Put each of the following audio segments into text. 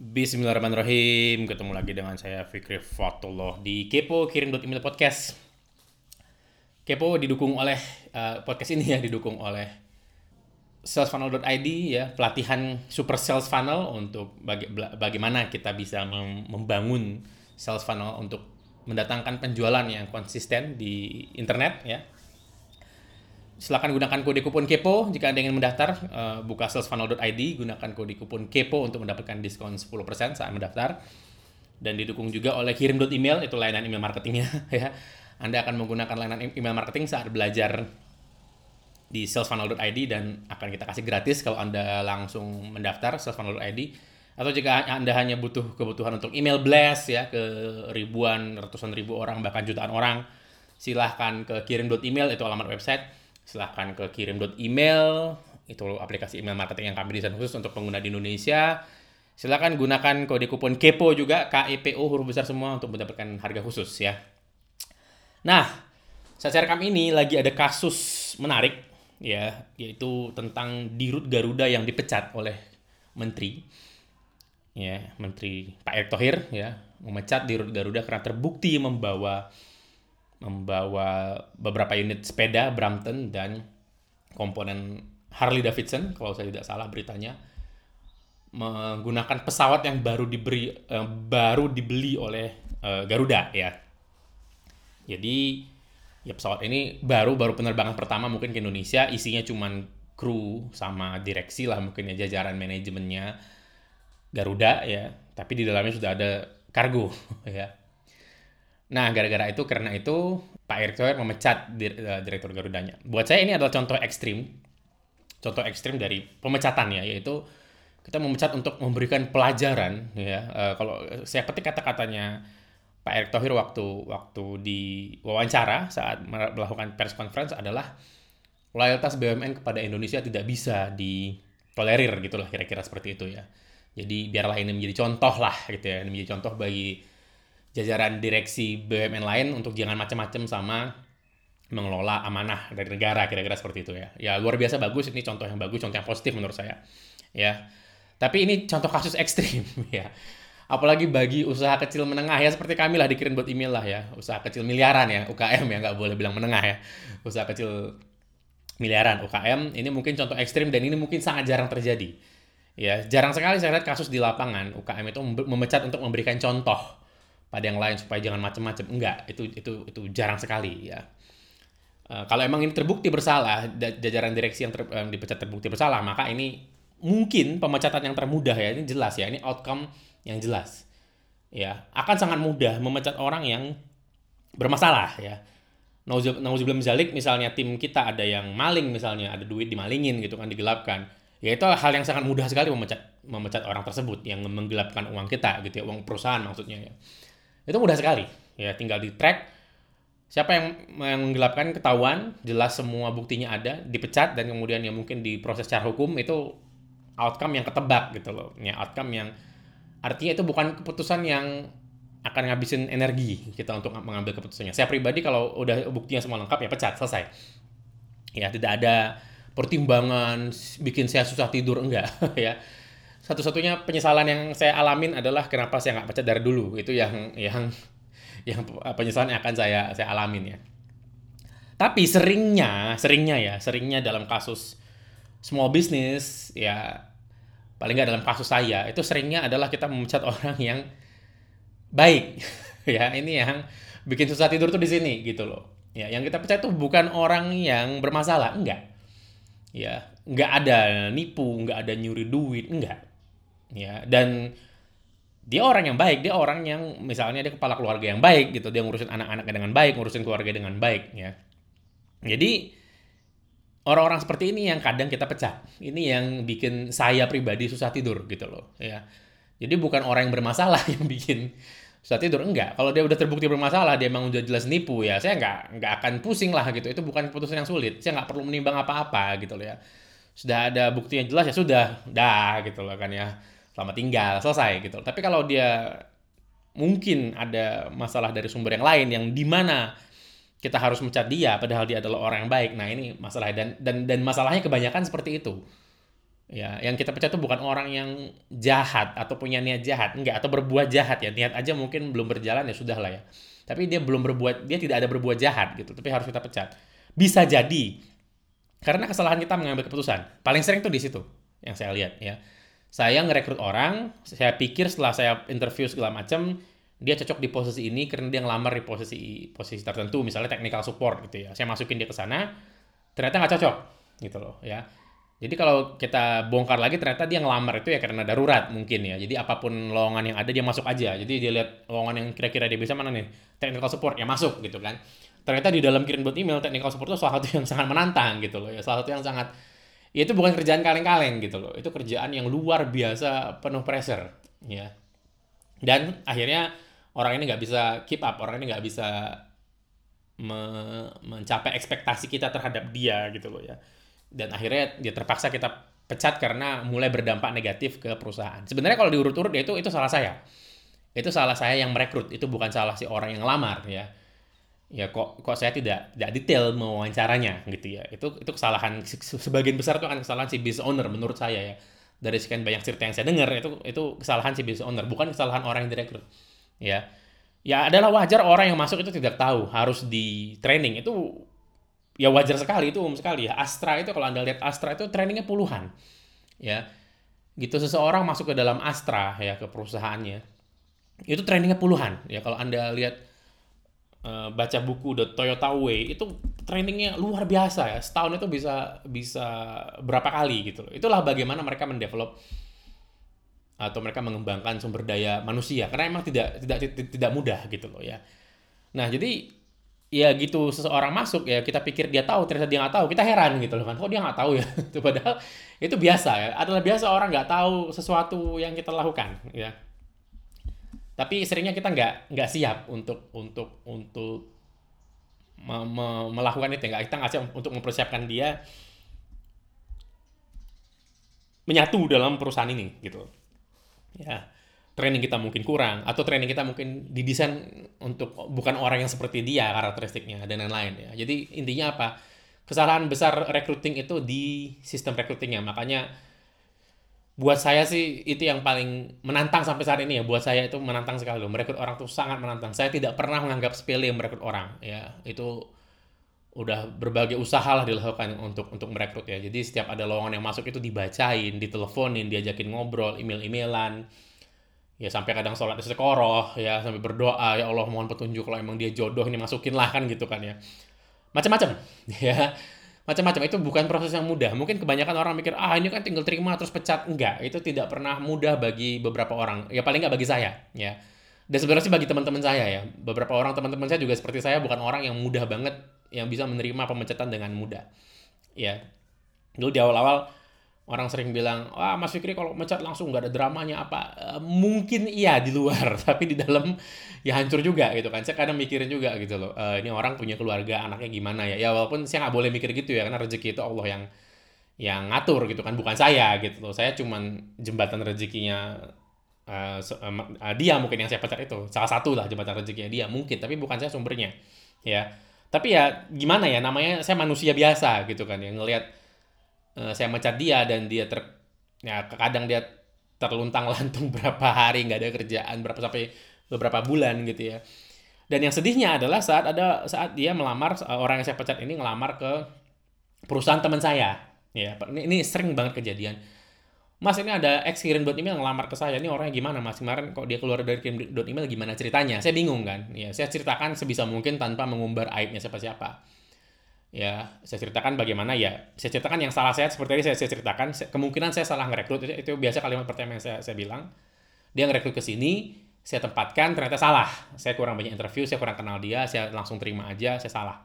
Bismillahirrahmanirrahim. Ketemu lagi dengan saya Fikri Fatullah di Kepo kirim email podcast. Kepo didukung oleh uh, podcast ini ya didukung oleh salesfunnel.id ya pelatihan super sales funnel untuk baga bagaimana kita bisa membangun sales funnel untuk mendatangkan penjualan yang konsisten di internet ya Silakan gunakan kode kupon KEPO jika Anda ingin mendaftar. Uh, buka salesfunnel.id, gunakan kode kupon KEPO untuk mendapatkan diskon 10% saat mendaftar. Dan didukung juga oleh kirim.email, itu layanan email marketingnya. ya. Anda akan menggunakan layanan email marketing saat belajar di salesfunnel.id dan akan kita kasih gratis kalau Anda langsung mendaftar salesfunnel.id atau jika Anda hanya butuh kebutuhan untuk email blast ya ke ribuan, ratusan ribu orang bahkan jutaan orang, silahkan ke kirim.email itu alamat website silahkan ke kirim email itu aplikasi email marketing yang kami desain khusus untuk pengguna di Indonesia. Silahkan gunakan kode kupon KEPO juga KEPO huruf besar semua untuk mendapatkan harga khusus ya. Nah saya rekam ini lagi ada kasus menarik ya yaitu tentang dirut Garuda yang dipecat oleh menteri ya menteri Pak Erick Thohir ya memecat dirut Garuda karena terbukti membawa membawa beberapa unit sepeda Brampton dan komponen Harley Davidson kalau saya tidak salah beritanya menggunakan pesawat yang baru diberi uh, baru dibeli oleh uh, Garuda ya. Jadi ya pesawat ini baru baru penerbangan pertama mungkin ke Indonesia isinya cuma kru sama direksi lah mungkin ya jajaran manajemennya Garuda ya tapi di dalamnya sudah ada kargo ya Nah, gara-gara itu, karena itu, Pak Erick Thohir memecat eh, direktur Garudanya. Buat saya ini adalah contoh ekstrim, contoh ekstrim dari pemecatan ya, yaitu kita memecat untuk memberikan pelajaran ya. Uh, kalau saya petik kata-katanya Pak Erick Thohir waktu waktu di wawancara saat melakukan press conference adalah loyalitas BUMN kepada Indonesia tidak bisa ditolerir gitulah kira-kira seperti itu ya. Jadi biarlah ini menjadi contoh lah gitu ya, ini menjadi contoh bagi jajaran direksi BUMN lain untuk jangan macam-macam sama mengelola amanah dari negara kira-kira seperti itu ya. Ya luar biasa bagus ini contoh yang bagus, contoh yang positif menurut saya. Ya. Tapi ini contoh kasus ekstrim ya. Apalagi bagi usaha kecil menengah ya seperti kami lah dikirim buat email lah ya. Usaha kecil miliaran ya, UKM ya nggak boleh bilang menengah ya. Usaha kecil miliaran UKM ini mungkin contoh ekstrim dan ini mungkin sangat jarang terjadi. Ya, jarang sekali saya lihat kasus di lapangan UKM itu memecat untuk memberikan contoh pada yang lain supaya jangan macam-macam enggak itu itu itu jarang sekali ya. Uh, kalau emang ini terbukti bersalah jajaran direksi yang, ter, yang dipecat terbukti bersalah maka ini mungkin pemecatan yang termudah ya ini jelas ya ini outcome yang jelas ya. Akan sangat mudah memecat orang yang bermasalah ya. Nauzubillah mizalik misalnya tim kita ada yang maling misalnya ada duit dimalingin gitu kan digelapkan. Ya itu hal yang sangat mudah sekali memecat memecat orang tersebut yang menggelapkan uang kita gitu ya uang perusahaan maksudnya ya itu mudah sekali. Ya, tinggal di track siapa yang menggelapkan ketahuan, jelas semua buktinya ada, dipecat dan kemudian yang mungkin diproses secara hukum itu outcome yang ketebak gitu loh. Ya, outcome yang artinya itu bukan keputusan yang akan ngabisin energi kita untuk mengambil keputusannya. Saya pribadi kalau udah buktinya semua lengkap ya pecat, selesai. Ya, tidak ada pertimbangan bikin saya susah tidur enggak ya satu-satunya penyesalan yang saya alamin adalah kenapa saya nggak pecat dari dulu. Itu yang yang yang penyesalan yang akan saya saya alamin ya. Tapi seringnya seringnya ya seringnya dalam kasus small business ya paling nggak dalam kasus saya itu seringnya adalah kita memecat orang yang baik ya. Ini yang bikin susah tidur tuh di sini gitu loh. Ya yang kita pecat itu bukan orang yang bermasalah enggak. Ya nggak ada nipu nggak ada nyuri duit enggak ya dan dia orang yang baik dia orang yang misalnya dia kepala keluarga yang baik gitu dia ngurusin anak-anaknya dengan baik ngurusin keluarga dengan baik ya. Jadi orang-orang seperti ini yang kadang kita pecah. Ini yang bikin saya pribadi susah tidur gitu loh ya. Jadi bukan orang yang bermasalah yang bikin susah tidur enggak. Kalau dia udah terbukti bermasalah dia emang udah jelas nipu ya saya nggak nggak akan pusing lah gitu. Itu bukan keputusan yang sulit. Saya nggak perlu menimbang apa-apa gitu loh ya. Sudah ada bukti yang jelas ya sudah dah gitu loh kan ya selamat tinggal selesai gitu tapi kalau dia mungkin ada masalah dari sumber yang lain yang di mana kita harus mencat dia padahal dia adalah orang yang baik nah ini masalah dan dan dan masalahnya kebanyakan seperti itu Ya, yang kita pecat itu bukan orang yang jahat atau punya niat jahat, enggak atau berbuat jahat ya. Niat aja mungkin belum berjalan ya sudah lah ya. Tapi dia belum berbuat, dia tidak ada berbuat jahat gitu, tapi harus kita pecat. Bisa jadi karena kesalahan kita mengambil keputusan. Paling sering tuh di situ yang saya lihat ya. Saya ngerekrut orang, saya pikir setelah saya interview segala macam, dia cocok di posisi ini karena dia ngelamar di posisi posisi tertentu, misalnya technical support gitu ya. Saya masukin dia ke sana, ternyata nggak cocok gitu loh ya jadi kalau kita bongkar lagi ternyata dia ngelamar itu ya karena darurat mungkin ya. Jadi apa pun lowongan yang ada dia masuk aja. Jadi dia lihat lowongan yang kira-kira dia bisa mana nih? Technical support ya masuk gitu kan. Ternyata di dalam kirim buat email technical support itu salah satu yang sangat menantang gitu loh ya. Salah satu yang sangat ya itu bukan kerjaan kaleng-kaleng gitu loh. Itu kerjaan yang luar biasa penuh pressure ya. Dan akhirnya orang ini nggak bisa keep up, orang ini nggak bisa me mencapai ekspektasi kita terhadap dia gitu loh ya dan akhirnya dia terpaksa kita pecat karena mulai berdampak negatif ke perusahaan. Sebenarnya kalau diurut-urut ya itu itu salah saya. Itu salah saya yang merekrut, itu bukan salah si orang yang lamar ya. Ya kok kok saya tidak tidak detail mewawancaranya gitu ya. Itu itu kesalahan sebagian besar itu akan kesalahan si business owner menurut saya ya. Dari sekian banyak cerita yang saya dengar itu itu kesalahan si business owner, bukan kesalahan orang yang direkrut. Ya. Ya adalah wajar orang yang masuk itu tidak tahu harus di training itu ya wajar sekali itu umum sekali ya. Astra itu kalau Anda lihat Astra itu trainingnya puluhan. Ya. Gitu seseorang masuk ke dalam Astra ya ke perusahaannya. Itu trainingnya puluhan. Ya kalau Anda lihat uh, baca buku The Toyota Way itu trainingnya luar biasa ya. Setahun itu bisa bisa berapa kali gitu loh. Itulah bagaimana mereka mendevelop atau mereka mengembangkan sumber daya manusia karena emang tidak tidak tidak mudah gitu loh ya. Nah, jadi ya gitu seseorang masuk ya kita pikir dia tahu ternyata dia nggak tahu kita heran gitu loh kan kok dia nggak tahu ya padahal itu biasa ya adalah biasa orang nggak tahu sesuatu yang kita lakukan ya tapi seringnya kita nggak nggak siap untuk untuk untuk me, me, melakukan itu nggak kita nggak siap untuk mempersiapkan dia menyatu dalam perusahaan ini gitu ya training kita mungkin kurang atau training kita mungkin didesain untuk bukan orang yang seperti dia karakteristiknya dan lain-lain ya. Jadi intinya apa? Kesalahan besar recruiting itu di sistem recruitingnya. Makanya buat saya sih itu yang paling menantang sampai saat ini ya. Buat saya itu menantang sekali loh. Merekrut orang itu sangat menantang. Saya tidak pernah menganggap sepele merekrut orang ya. Itu udah berbagai usaha lah dilakukan untuk untuk merekrut ya. Jadi setiap ada lowongan yang masuk itu dibacain, diteleponin, diajakin ngobrol, email-emailan ya sampai kadang sholat istiqoroh ya sampai berdoa ya Allah mohon petunjuk kalau emang dia jodoh ini masukin lah kan gitu kan ya macam-macam ya macam-macam itu bukan proses yang mudah. Mungkin kebanyakan orang mikir ah ini kan tinggal terima terus pecat. Enggak itu tidak pernah mudah bagi beberapa orang. Ya paling nggak bagi saya ya. Dan sebenarnya sih bagi teman-teman saya ya. Beberapa orang teman-teman saya juga seperti saya bukan orang yang mudah banget yang bisa menerima pemecatan dengan mudah ya. Dulu di awal-awal orang sering bilang, wah Mas Fikri kalau mecat langsung nggak ada dramanya apa? E, mungkin iya di luar, tapi di dalam ya hancur juga gitu kan. Saya kadang mikirin juga gitu loh, e, ini orang punya keluarga, anaknya gimana ya? Ya walaupun saya nggak boleh mikir gitu ya, karena rezeki itu Allah yang yang ngatur gitu kan, bukan saya gitu loh. Saya cuman jembatan rezekinya uh, uh, dia mungkin yang saya pecat itu, salah satu lah jembatan rezekinya dia mungkin, tapi bukan saya sumbernya ya. Tapi ya gimana ya, namanya saya manusia biasa gitu kan, yang ngelihat uh, saya mecat dia dan dia ter ya kadang dia terluntang lantung berapa hari nggak ada kerjaan berapa sampai beberapa bulan gitu ya dan yang sedihnya adalah saat ada saat dia melamar orang yang saya pecat ini ngelamar ke perusahaan teman saya ya ini, ini sering banget kejadian Mas ini ada ex kirim dot email ngelamar ke saya. Ini orangnya gimana Mas? Kemarin kok dia keluar dari kirim email gimana ceritanya? Saya bingung kan. Ya, saya ceritakan sebisa mungkin tanpa mengumbar aibnya siapa-siapa ya saya ceritakan bagaimana ya. Saya ceritakan yang salah saya seperti tadi saya, saya ceritakan kemungkinan saya salah ngerekrut itu, itu biasa kalimat pertama yang saya, saya bilang. Dia ngerekrut ke sini saya tempatkan ternyata salah. Saya kurang banyak interview saya kurang kenal dia saya langsung terima aja saya salah.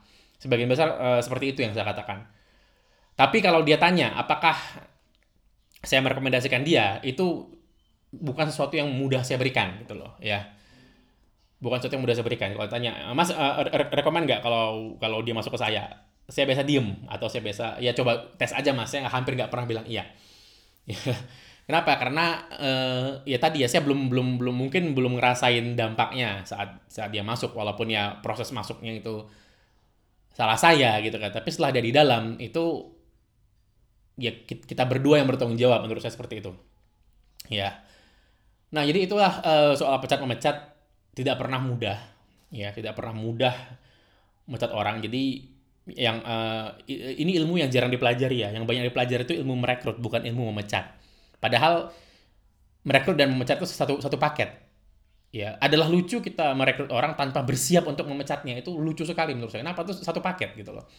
Sebagian besar e, seperti itu yang saya katakan. Tapi kalau dia tanya apakah saya merekomendasikan dia? Itu bukan sesuatu yang mudah saya berikan gitu loh ya. Bukan sesuatu yang mudah saya berikan. Kalau tanya mas uh, rekomend nggak kalau kalau dia masuk ke saya saya biasa diem atau saya biasa ya coba tes aja mas. Saya hampir nggak pernah bilang iya. Kenapa? Karena uh, ya tadi ya saya belum belum belum mungkin belum ngerasain dampaknya saat saat dia masuk walaupun ya proses masuknya itu salah saya gitu kan. Tapi setelah dari dalam itu ya kita berdua yang bertanggung jawab menurut saya seperti itu. Ya. Nah jadi itulah uh, soal pecat memecat tidak pernah mudah. Ya tidak pernah mudah memecat orang. Jadi yang uh, ini ilmu yang jarang dipelajari ya. Yang banyak dipelajari itu ilmu merekrut bukan ilmu memecat. Padahal merekrut dan memecat itu satu satu paket. Ya adalah lucu kita merekrut orang tanpa bersiap untuk memecatnya. Itu lucu sekali menurut saya. Kenapa? Itu satu paket gitu loh.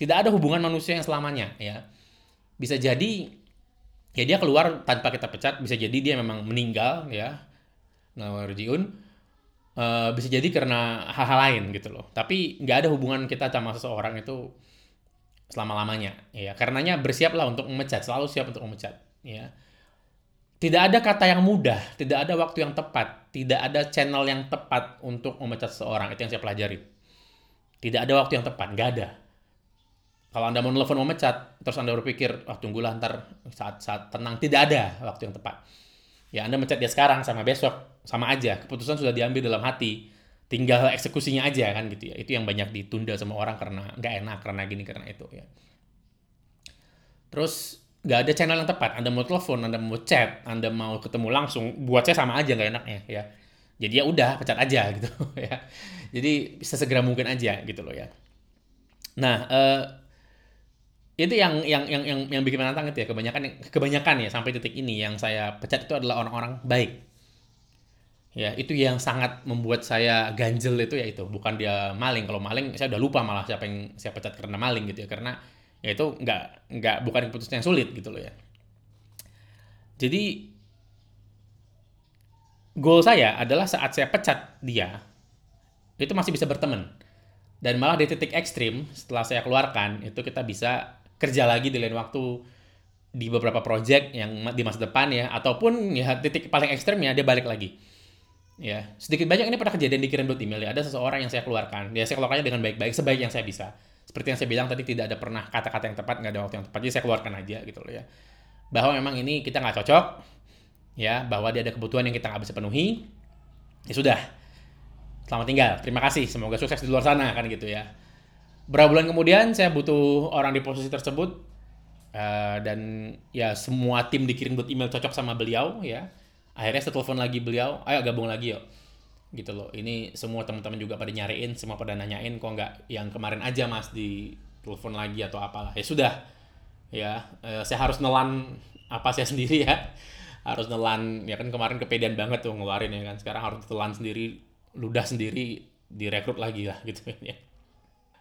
Tidak ada hubungan manusia yang selamanya ya. Bisa jadi ya dia keluar tanpa kita pecat. Bisa jadi dia memang meninggal ya. Nawarjiun eh, bisa jadi karena hal-hal lain gitu loh. Tapi nggak ada hubungan kita sama seseorang itu selama lamanya ya karenanya bersiaplah untuk memecat selalu siap untuk memecat ya tidak ada kata yang mudah tidak ada waktu yang tepat tidak ada channel yang tepat untuk memecat seseorang itu yang saya pelajari. Tidak ada waktu yang tepat nggak ada. Kalau Anda mau nelfon mau mecat, terus Anda berpikir, wah oh, tunggulah ntar saat-saat tenang. Tidak ada waktu yang tepat. Ya Anda mecat dia sekarang sama besok, sama aja. Keputusan sudah diambil dalam hati. Tinggal eksekusinya aja kan gitu ya. Itu yang banyak ditunda sama orang karena nggak enak, karena gini, karena itu ya. Terus nggak ada channel yang tepat. Anda mau telepon, Anda mau chat, Anda mau ketemu langsung, buat saya sama aja nggak enaknya ya. Jadi ya udah pecat aja gitu ya. Jadi sesegera mungkin aja gitu loh ya. Nah, eh, itu yang yang yang yang yang bikin menantang itu ya kebanyakan kebanyakan ya sampai titik ini yang saya pecat itu adalah orang-orang baik ya itu yang sangat membuat saya ganjel itu ya itu. Bukan dia maling. Kalau maling saya udah lupa malah siapa yang saya pecat karena maling gitu ya. Karena ya itu nggak nggak bukan keputusan yang sulit gitu loh ya. Jadi goal saya adalah saat saya pecat dia itu masih bisa berteman. Dan malah di titik ekstrim setelah saya keluarkan itu kita bisa kerja lagi di lain waktu di beberapa project yang di masa depan ya. Ataupun ya titik paling ekstrem ya dia balik lagi ya sedikit banyak ini pernah kejadian dikirim buat email ya. Ada seseorang yang saya keluarkan. Ya saya keluarkannya dengan baik-baik sebaik yang saya bisa. Seperti yang saya bilang tadi tidak ada pernah kata-kata yang tepat nggak ada waktu yang tepat. Jadi saya keluarkan aja gitu loh ya. Bahwa memang ini kita nggak cocok ya. Bahwa dia ada kebutuhan yang kita nggak bisa penuhi. Ya sudah. Selamat tinggal. Terima kasih. Semoga sukses di luar sana kan gitu ya. Berapa bulan kemudian saya butuh orang di posisi tersebut. Uh, dan ya semua tim dikirim buat email cocok sama beliau ya. Akhirnya saya telepon lagi beliau, ayo gabung lagi yuk. Gitu loh. Ini semua teman-teman juga pada nyariin, semua pada nanyain kok nggak yang kemarin aja Mas di telepon lagi atau apalah. Ya sudah. Ya, uh, saya harus nelan apa saya sendiri ya. Harus nelan ya kan kemarin kepedean banget tuh ngeluarin ya kan. Sekarang harus telan sendiri, ludah sendiri direkrut lagi lah gitu ya.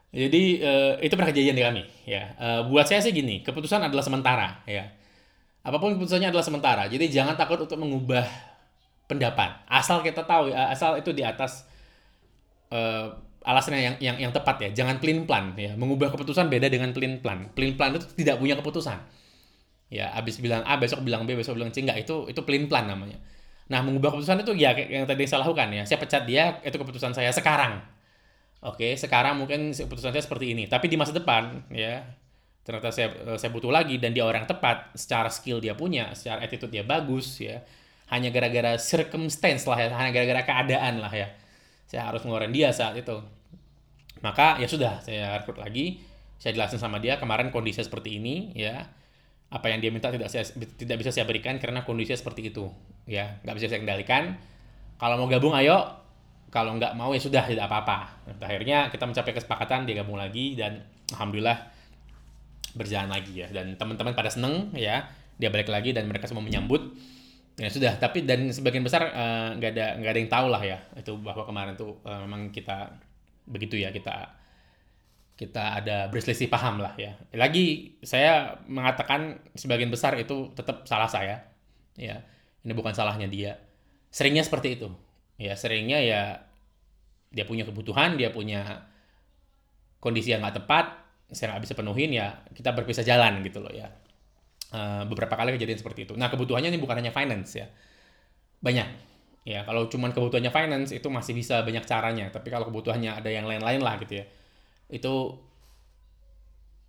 Jadi uh, itu pernah kejadian di kami ya. Uh, buat saya sih gini, keputusan adalah sementara ya. Apa pun keputusannya adalah sementara. Jadi jangan takut untuk mengubah pendapat. Asal kita tahu asal itu di atas uh, alasannya yang yang yang tepat ya. Jangan pelin plan ya. Mengubah keputusan beda dengan pelin plan. Pelin plan itu tidak punya keputusan. Ya, abis bilang A, besok bilang B, besok bilang C enggak itu itu pelin plan namanya. Nah, mengubah keputusan itu ya yang tadi saya lakukan ya. Saya pecat dia, itu keputusan saya sekarang Oke, sekarang mungkin keputusan saya seperti ini, tapi di masa depan ya ternyata saya eh, saya butuh lagi dan dia orang tepat, secara skill dia punya, secara attitude dia bagus ya. Hanya gara-gara circumstance lah ya, hanya gara-gara keadaan lah ya. Saya harus ngeluarin dia saat itu. Maka ya sudah, saya rekrut lagi, saya jelasin sama dia kemarin kondisi seperti ini ya. Apa yang dia minta tidak saya tidak bisa saya berikan karena kondisinya seperti itu ya, nggak bisa saya kendalikan. Kalau mau gabung ayo, kalau nggak mau ya sudah tidak apa-apa akhirnya kita mencapai kesepakatan dia gabung lagi dan alhamdulillah berjalan lagi ya. Dan teman-teman pada seneng ya dia balik lagi dan mereka semua menyambut. Ya sudah tapi dan sebagian besar eh, nggak uh, ada nggak ada yang tahu lah ya itu bahwa kemarin tuh uh, memang kita begitu ya kita kita ada berselisih paham lah ya. Lagi saya mengatakan sebagian besar itu tetap salah saya ya. Ini bukan salahnya dia. Seringnya seperti itu. Ya seringnya ya dia punya kebutuhan dia punya kondisi yang nggak tepat saya nggak bisa penuhin ya kita berpisah jalan gitu loh ya. Uh, beberapa kali kejadian seperti itu. Nah kebutuhannya ini bukan hanya finance ya. Banyak. Ya kalau cuman kebutuhannya finance itu masih bisa banyak caranya. Tapi kalau kebutuhannya ada yang lain-lain lah gitu ya itu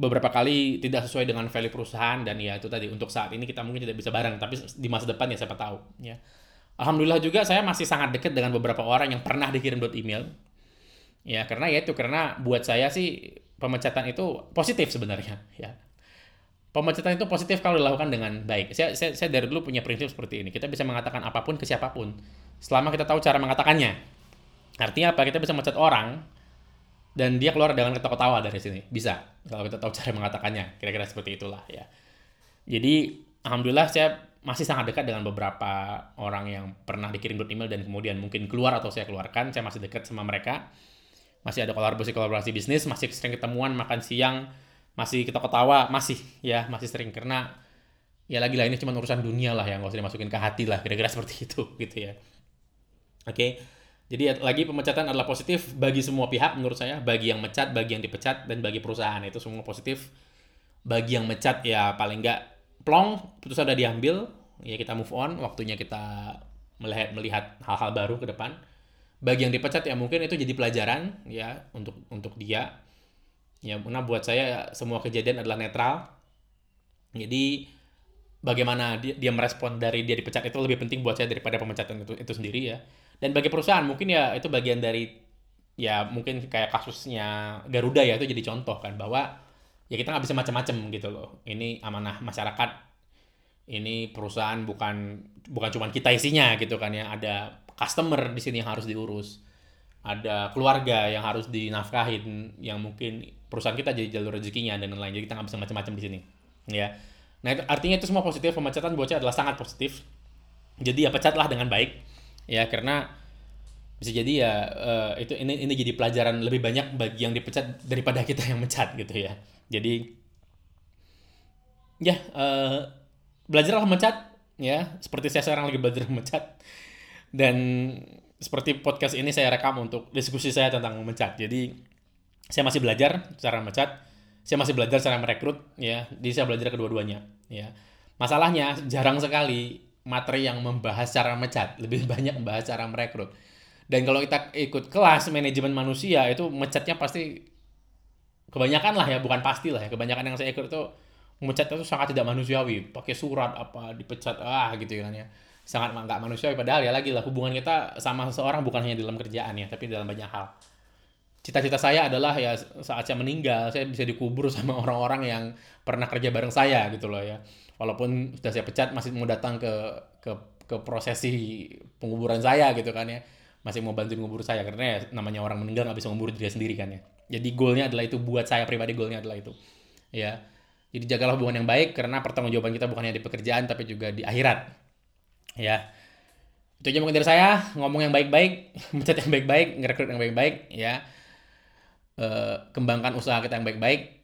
beberapa kali tidak sesuai dengan value perusahaan dan ya itu tadi untuk saat ini kita mungkin tidak bisa bareng. Tapi di masa depan ya siapa tahu ya. Alhamdulillah juga saya masih sangat dekat dengan beberapa orang yang pernah dikirim buat email. Ya, karena ya itu karena buat saya sih pemecatan itu positif sebenarnya, ya. pemecatan itu positif kalau dilakukan dengan baik. Saya, saya, saya dari dulu punya prinsip seperti ini. Kita bisa mengatakan apa pun ke siapa pun, selama kita tahu cara mengatakannya. Artinya apa? Kita bisa mecat orang, dan dia keluar dengan ketawa-tawa dari sini. Bisa, kalau kita tahu cara mengatakannya. Kira-kira seperti itulah ya. Jadi, Alhamdulillah saya masih sangat dekat dengan beberapa orang yang pernah dikirim email dan kemudian mungkin keluar atau saya keluarkan. Saya masih dekat sama mereka. Masih ada kolaborasi-kolaborasi bisnis, masih sering ketemuan, makan siang, masih kita ketawa masih ya masih sering. Karena ya lagi lah ini cuma urusan dunia lah yang nggak usah dimasukin ke hati lah kira-kira seperti itu gitu ya. Oke jadi lagi pemecatan adalah positif bagi semua pihak menurut saya. Bagi yang mecat bagi yang dipecat dan bagi perusahaan. Itu semua positif. Bagi yang mecat ya paling nggak plong putusan sudah diambil ya kita move on waktunya kita melihat melihat hal-hal baru ke depan bagi yang dipecat ya mungkin itu jadi pelajaran ya untuk untuk dia. Ya karena buat saya semua kejadian adalah netral. Jadi bagaimana dia, dia merespon dari dia dipecat itu lebih penting buat saya daripada pemecatan itu itu sendiri ya. Dan bagi perusahaan mungkin ya itu bagian dari ya mungkin kayak kasusnya Garuda ya itu jadi contoh kan bahwa ya kita nggak bisa macam-macam gitu loh. Ini amanah masyarakat ini perusahaan bukan bukan cuma kita isinya gitu kan ya. Ada customer di sini yang harus diurus. Ada keluarga yang harus dinafkahin yang mungkin perusahaan kita jadi jalur rezekinya dan lain-lain. Jadi kita nggak bisa macam-macam di sini. Ya. Nah itu, artinya itu semua positif pemecatan buat saya adalah sangat positif. Jadi ya pecatlah dengan baik. Ya karena bisa jadi ya uh, itu ini ini jadi pelajaran lebih banyak bagi yang dipecat daripada kita yang mecat gitu ya. Jadi ya uh, belajarlah mecat. Ya seperti saya sekarang lagi belajar mecat dan seperti podcast ini saya rekam untuk diskusi saya tentang memecat. Jadi saya masih belajar cara memecat, saya masih belajar cara merekrut ya. Jadi saya belajar kedua-duanya ya. Masalahnya jarang sekali materi yang membahas cara mecat, lebih banyak membahas cara merekrut. Dan kalau kita ikut kelas manajemen manusia itu mecatnya pasti kebanyakan lah ya, bukan pasti lah ya. Kebanyakan yang saya ikut itu mecat itu sangat tidak manusiawi, pakai surat apa dipecat ah gitu kan ya sangat nggak manusiawi. Padahal ya lagi lah hubungan kita sama seseorang bukan hanya dalam kerjaan ya tapi dalam banyak hal. Cita-cita saya adalah ya saat saya meninggal saya bisa dikubur sama orang-orang yang pernah kerja bareng saya gitu loh ya. Walaupun sudah saya pecat masih mau datang ke ke ke prosesi penguburan saya gitu kan ya. Masih mau bantuin ngubur saya karena ya namanya orang meninggal nggak bisa ngubur diri sendiri kan ya. Jadi goalnya adalah itu buat saya pribadi goalnya adalah itu. Ya. Jadi jagalah hubungan yang baik karena pertanggungjawaban kita bukan hanya di pekerjaan tapi juga di akhirat ya. Itu aja mungkin dari saya. Ngomong yang baik-baik mencat yang baik-baik ngerekrut yang baik-baik ya. E, kembangkan usaha kita yang baik-baik.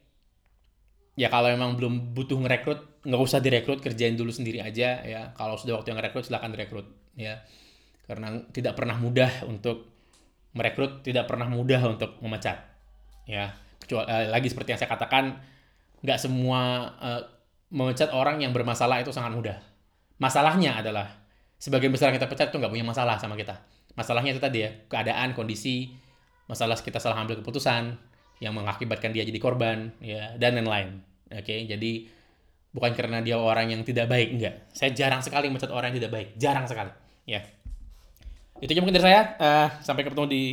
Ya kalau memang belum butuh ngerekrut nggak usah direkrut kerjain dulu sendiri aja ya. Kalau sudah waktu yang ngerekrut silahkan direkrut ya. Karena tidak pernah mudah untuk merekrut tidak pernah mudah untuk memecat ya. Kecuali eh, lagi seperti yang saya katakan nggak semua eh, memecat orang yang bermasalah itu sangat mudah Masalahnya adalah sebagian besar kita pecat itu nggak punya masalah sama kita. Masalahnya itu tadi ya, keadaan, kondisi, masalah kita salah ambil keputusan yang mengakibatkan dia jadi korban, ya dan lain-lain. Oke, okay? jadi bukan karena dia orang yang tidak baik, enggak. Saya jarang sekali mencat orang yang tidak baik, jarang sekali. Ya, itu aja mungkin dari saya. Uh, sampai ketemu di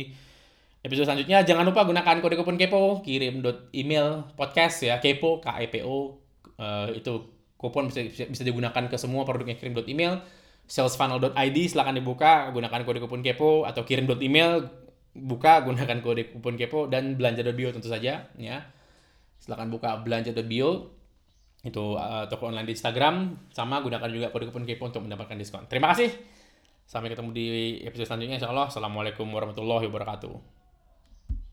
episode selanjutnya. Jangan lupa gunakan kode kupon kepo, kirim email podcast ya kepo k e p o uh, itu kupon bisa, bisa, bisa digunakan ke semua produknya kirim email salesfunnel.id silahkan dibuka gunakan kode kupon kepo atau kirim email buka gunakan kode kupon kepo dan belanja.bio tentu saja ya. Silahkan buka belanja.bio itu uh, toko online di Instagram sama gunakan juga kode kupon kepo untuk mendapatkan diskon. Terima kasih. Sampai ketemu di episode selanjutnya insya Allah. Assalamualaikum warahmatullahi wabarakatuh